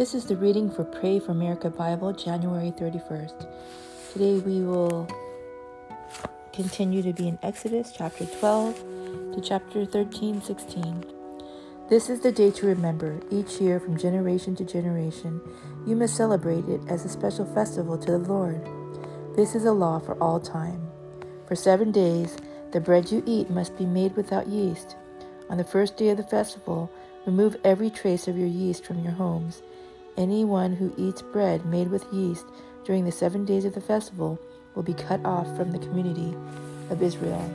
This is the reading for Pray for America Bible, January 31st. Today we will continue to be in Exodus chapter 12 to chapter 13, 16. This is the day to remember. Each year, from generation to generation, you must celebrate it as a special festival to the Lord. This is a law for all time. For seven days, the bread you eat must be made without yeast. On the first day of the festival, remove every trace of your yeast from your homes Anyone who eats bread made with yeast during the seven days of the festival will be cut off from the community of Israel.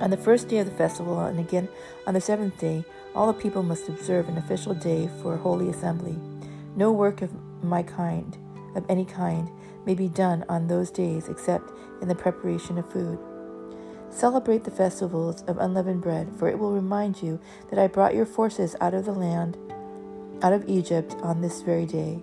On the first day of the festival, and again on the seventh day, all the people must observe an official day for a holy assembly. No work of my kind, of any kind, may be done on those days except in the preparation of food. Celebrate the festivals of unleavened bread, for it will remind you that I brought your forces out of the land out of Egypt on this very day.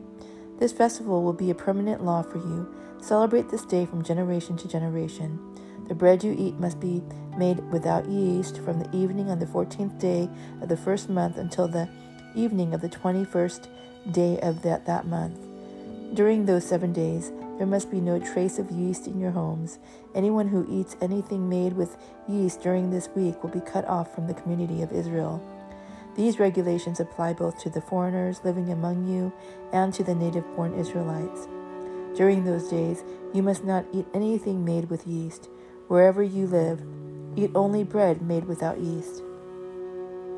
This festival will be a permanent law for you. Celebrate this day from generation to generation. The bread you eat must be made without yeast from the evening on the fourteenth day of the first month until the evening of the twenty first day of that, that month. During those seven days, there must be no trace of yeast in your homes. Anyone who eats anything made with yeast during this week will be cut off from the community of Israel. These regulations apply both to the foreigners living among you and to the native born Israelites. During those days, you must not eat anything made with yeast. Wherever you live, eat only bread made without yeast.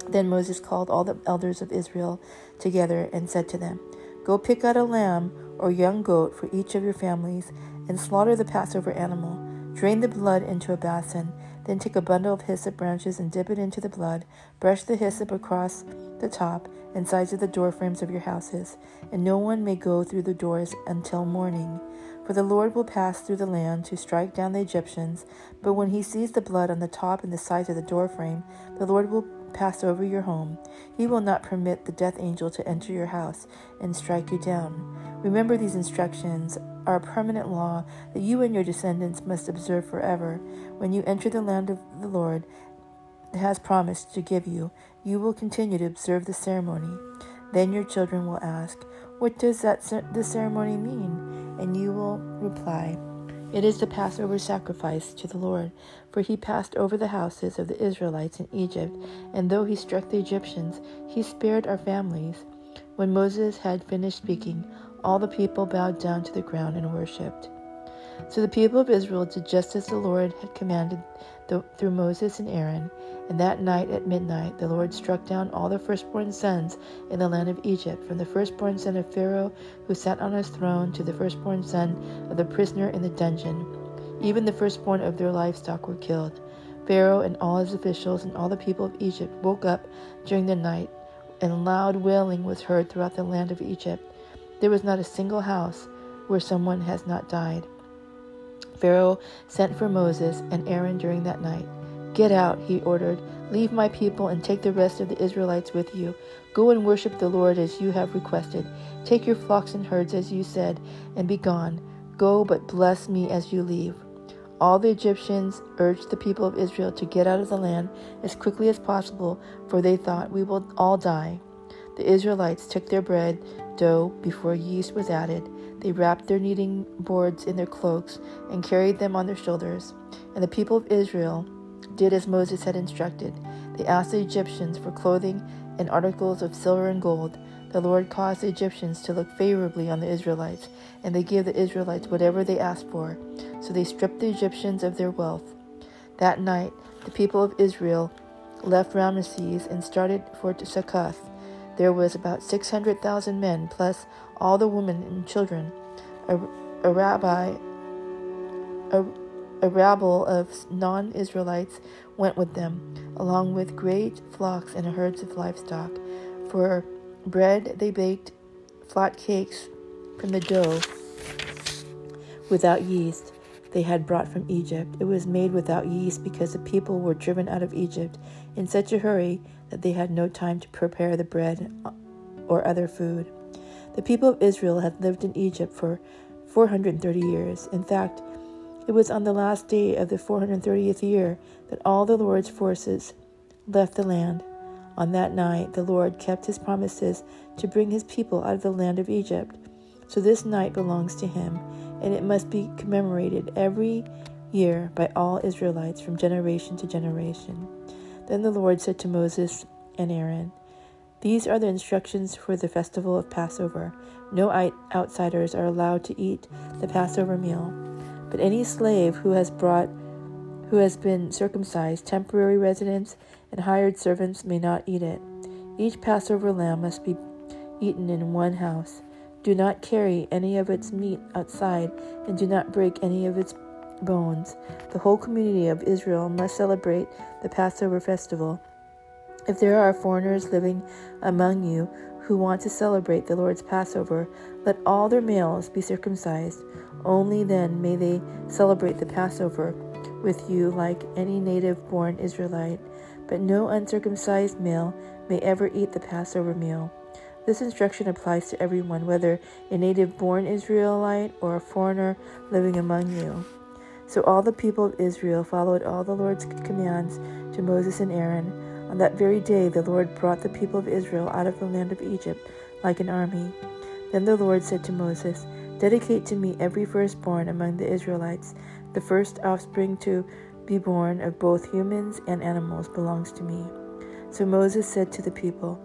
Then Moses called all the elders of Israel together and said to them, Go pick out a lamb or young goat for each of your families and slaughter the Passover animal. Drain the blood into a basin then take a bundle of hyssop branches and dip it into the blood. Brush the hyssop across the top and sides of the door frames of your houses, and no one may go through the doors until morning. For the Lord will pass through the land to strike down the Egyptians. But when he sees the blood on the top and the sides of the door frame, the Lord will pass over your home. He will not permit the death angel to enter your house and strike you down. Remember these instructions are a permanent law that you and your descendants must observe forever. When you enter the land of the Lord has promised to give you, you will continue to observe the ceremony. Then your children will ask, What does that the ceremony mean? And you will reply, it is the Passover sacrifice to the Lord, for he passed over the houses of the Israelites in Egypt, and though he struck the Egyptians, he spared our families. When Moses had finished speaking, all the people bowed down to the ground and worshipped. So the people of Israel did just as the Lord had commanded through Moses and Aaron. And that night at midnight the Lord struck down all the firstborn sons in the land of Egypt, from the firstborn son of Pharaoh who sat on his throne to the firstborn son of the prisoner in the dungeon. Even the firstborn of their livestock were killed. Pharaoh and all his officials and all the people of Egypt woke up during the night, and loud wailing was heard throughout the land of Egypt. There was not a single house where someone has not died. Pharaoh sent for Moses and Aaron during that night. Get out, he ordered. Leave my people and take the rest of the Israelites with you. Go and worship the Lord as you have requested. Take your flocks and herds as you said, and be gone. Go, but bless me as you leave. All the Egyptians urged the people of Israel to get out of the land as quickly as possible, for they thought, We will all die. The Israelites took their bread dough before yeast was added they wrapped their kneading boards in their cloaks and carried them on their shoulders. And the people of Israel did as Moses had instructed. They asked the Egyptians for clothing and articles of silver and gold. The Lord caused the Egyptians to look favorably on the Israelites, and they gave the Israelites whatever they asked for. So they stripped the Egyptians of their wealth. That night, the people of Israel left Ramesses and started for Succoth. There was about 600,000 men, plus all the women and children. A, a rabbi, a, a rabble of non Israelites went with them, along with great flocks and herds of livestock. For bread, they baked flat cakes from the dough without yeast they had brought from Egypt. It was made without yeast because the people were driven out of Egypt in such a hurry that they had no time to prepare the bread or other food. The people of Israel had lived in Egypt for 430 years. In fact, it was on the last day of the 430th year that all the Lord's forces left the land. On that night, the Lord kept his promises to bring his people out of the land of Egypt. So this night belongs to him, and it must be commemorated every year by all Israelites from generation to generation. Then the Lord said to Moses and Aaron, These are the instructions for the festival of Passover. No outsiders are allowed to eat the Passover meal, but any slave who has brought who has been circumcised, temporary residents, and hired servants may not eat it. Each Passover lamb must be eaten in one house. Do not carry any of its meat outside, and do not break any of its bones. The whole community of Israel must celebrate the Passover festival. If there are foreigners living among you who want to celebrate the Lord's Passover, let all their males be circumcised. Only then may they celebrate the Passover with you like any native born Israelite. But no uncircumcised male may ever eat the Passover meal. This instruction applies to everyone, whether a native born Israelite or a foreigner living among you. So all the people of Israel followed all the Lord's commands to Moses and Aaron. On that very day, the Lord brought the people of Israel out of the land of Egypt like an army. Then the Lord said to Moses, Dedicate to me every firstborn among the Israelites. The first offspring to be born of both humans and animals belongs to me. So Moses said to the people,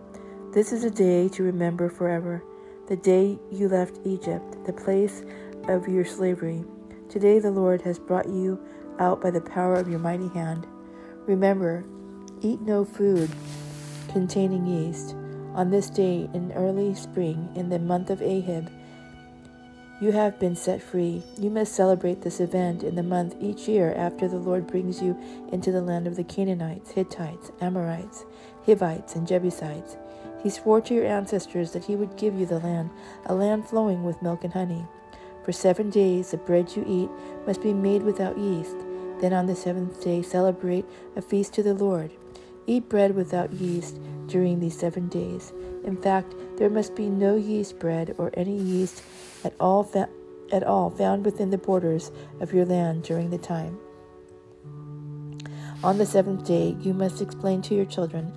This is a day to remember forever, the day you left Egypt, the place of your slavery. Today the Lord has brought you out by the power of your mighty hand. Remember, eat no food containing yeast. On this day in early spring, in the month of Abib, you have been set free. You must celebrate this event in the month each year after the Lord brings you into the land of the Canaanites, Hittites, Amorites, Hivites, and Jebusites. He swore to your ancestors that he would give you the land, a land flowing with milk and honey. For seven days the bread you eat must be made without yeast. Then on the seventh day celebrate a feast to the Lord. Eat bread without yeast during these seven days. In fact, there must be no yeast bread or any yeast at all, fa- at all found within the borders of your land during the time. On the seventh day, you must explain to your children,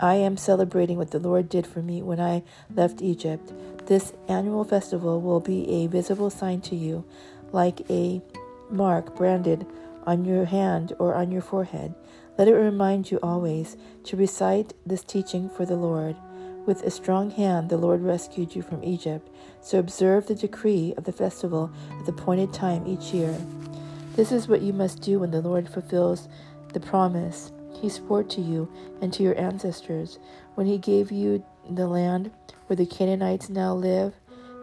I am celebrating what the Lord did for me when I left Egypt. This annual festival will be a visible sign to you, like a mark branded on your hand or on your forehead. Let it remind you always to recite this teaching for the Lord. With a strong hand, the Lord rescued you from Egypt. So observe the decree of the festival at the appointed time each year. This is what you must do when the Lord fulfills the promise he swore to you and to your ancestors when he gave you the land where the Canaanites now live,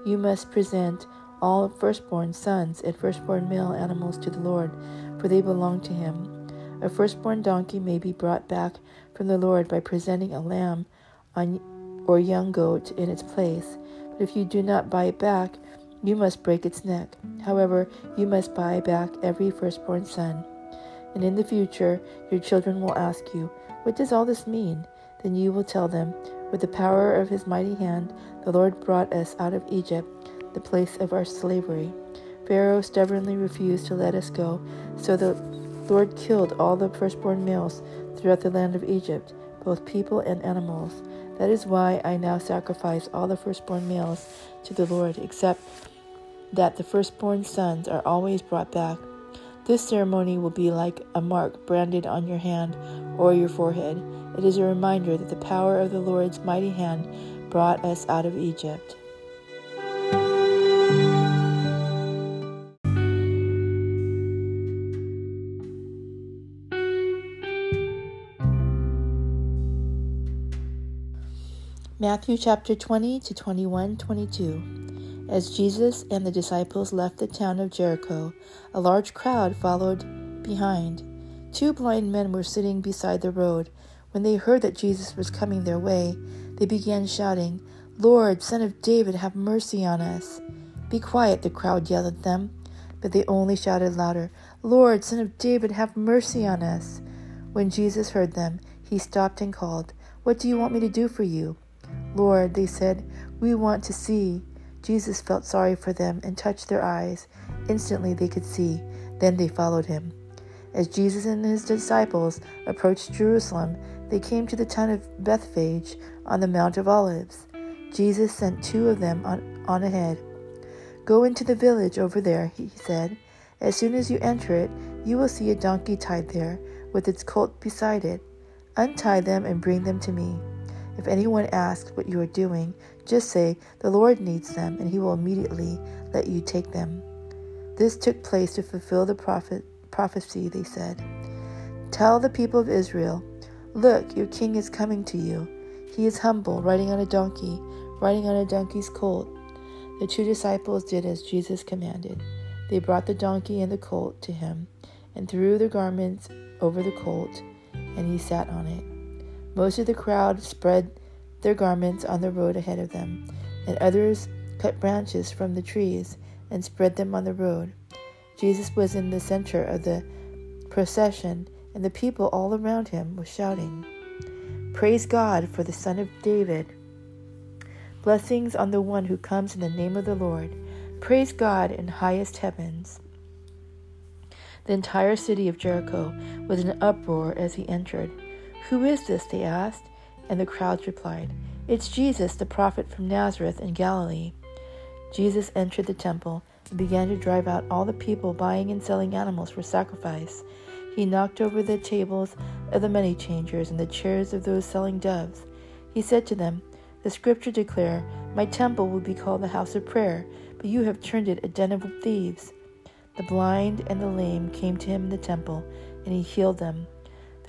you must present all firstborn sons and firstborn male animals to the Lord, for they belong to him. A firstborn donkey may be brought back from the Lord by presenting a lamb on, or young goat in its place. But if you do not buy it back, you must break its neck. However, you must buy back every firstborn son. And in the future, your children will ask you, What does all this mean? Then you will tell them, with the power of his mighty hand, the Lord brought us out of Egypt, the place of our slavery. Pharaoh stubbornly refused to let us go, so the Lord killed all the firstborn males throughout the land of Egypt, both people and animals. That is why I now sacrifice all the firstborn males to the Lord, except that the firstborn sons are always brought back. This ceremony will be like a mark branded on your hand or your forehead. It is a reminder that the power of the Lord's mighty hand brought us out of Egypt. Matthew chapter 20 to 21 22. As Jesus and the disciples left the town of Jericho, a large crowd followed behind. Two blind men were sitting beside the road. When they heard that Jesus was coming their way, they began shouting, Lord, Son of David, have mercy on us. Be quiet, the crowd yelled at them, but they only shouted louder, Lord, Son of David, have mercy on us. When Jesus heard them, he stopped and called, What do you want me to do for you? Lord, they said, we want to see. Jesus felt sorry for them and touched their eyes. Instantly they could see. Then they followed him. As Jesus and his disciples approached Jerusalem, they came to the town of Bethphage on the Mount of Olives. Jesus sent two of them on, on ahead. Go into the village over there, he said. As soon as you enter it, you will see a donkey tied there, with its colt beside it. Untie them and bring them to me. If anyone asks what you are doing, just say, The Lord needs them, and he will immediately let you take them. This took place to fulfill the prophet, prophecy, they said. Tell the people of Israel, Look, your king is coming to you. He is humble, riding on a donkey, riding on a donkey's colt. The two disciples did as Jesus commanded. They brought the donkey and the colt to him, and threw their garments over the colt, and he sat on it. Most of the crowd spread their garments on the road ahead of them, and others cut branches from the trees and spread them on the road. Jesus was in the center of the procession, and the people all around him were shouting, Praise God for the Son of David! Blessings on the one who comes in the name of the Lord! Praise God in highest heavens! The entire city of Jericho was in an uproar as he entered. Who is this? they asked, and the crowds replied, It's Jesus, the prophet from Nazareth in Galilee. Jesus entered the temple and began to drive out all the people buying and selling animals for sacrifice. He knocked over the tables of the money changers and the chairs of those selling doves. He said to them, The scripture declare, My temple will be called the house of prayer, but you have turned it a den of thieves. The blind and the lame came to him in the temple, and he healed them.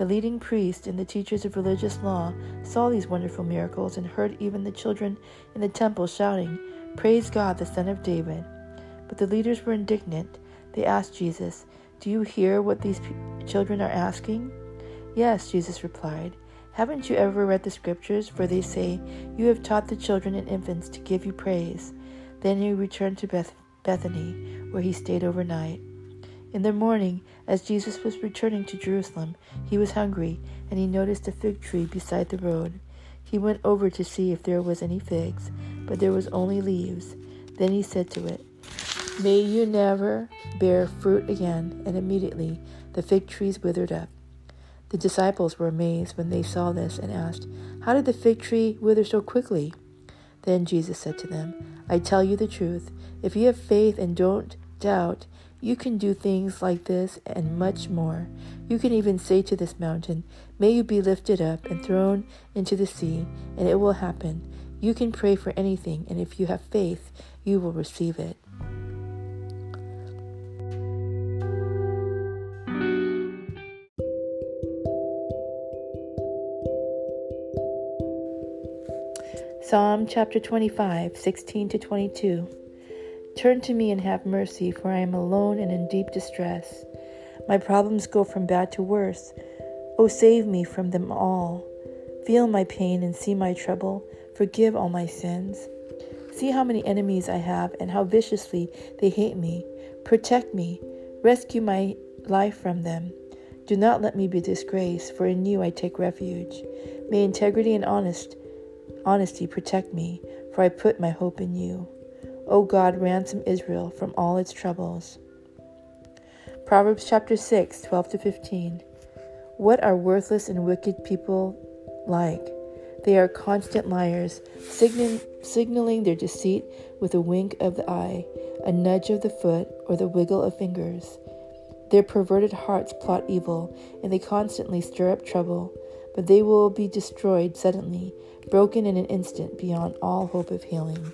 The leading priests and the teachers of religious law saw these wonderful miracles and heard even the children in the temple shouting, Praise God, the Son of David. But the leaders were indignant. They asked Jesus, Do you hear what these p- children are asking? Yes, Jesus replied. Haven't you ever read the scriptures? For they say, You have taught the children and infants to give you praise. Then he returned to Beth- Bethany, where he stayed overnight. In the morning, as Jesus was returning to Jerusalem, he was hungry, and he noticed a fig tree beside the road. He went over to see if there was any figs, but there was only leaves. Then he said to it, May you never bear fruit again. And immediately the fig trees withered up. The disciples were amazed when they saw this and asked, How did the fig tree wither so quickly? Then Jesus said to them, I tell you the truth. If you have faith and don't doubt, you can do things like this and much more. You can even say to this mountain, May you be lifted up and thrown into the sea, and it will happen. You can pray for anything, and if you have faith, you will receive it. Psalm chapter 25, 16 to 22. Turn to me and have mercy, for I am alone and in deep distress. My problems go from bad to worse. Oh, save me from them all. Feel my pain and see my trouble. Forgive all my sins. See how many enemies I have and how viciously they hate me. Protect me. Rescue my life from them. Do not let me be disgraced, for in you I take refuge. May integrity and honest honesty protect me, for I put my hope in you. O God, ransom Israel from all its troubles. Proverbs chapter 6, 12 to 15. What are worthless and wicked people like? They are constant liars, signal, signaling their deceit with a wink of the eye, a nudge of the foot, or the wiggle of fingers. Their perverted hearts plot evil, and they constantly stir up trouble, but they will be destroyed suddenly, broken in an instant beyond all hope of healing.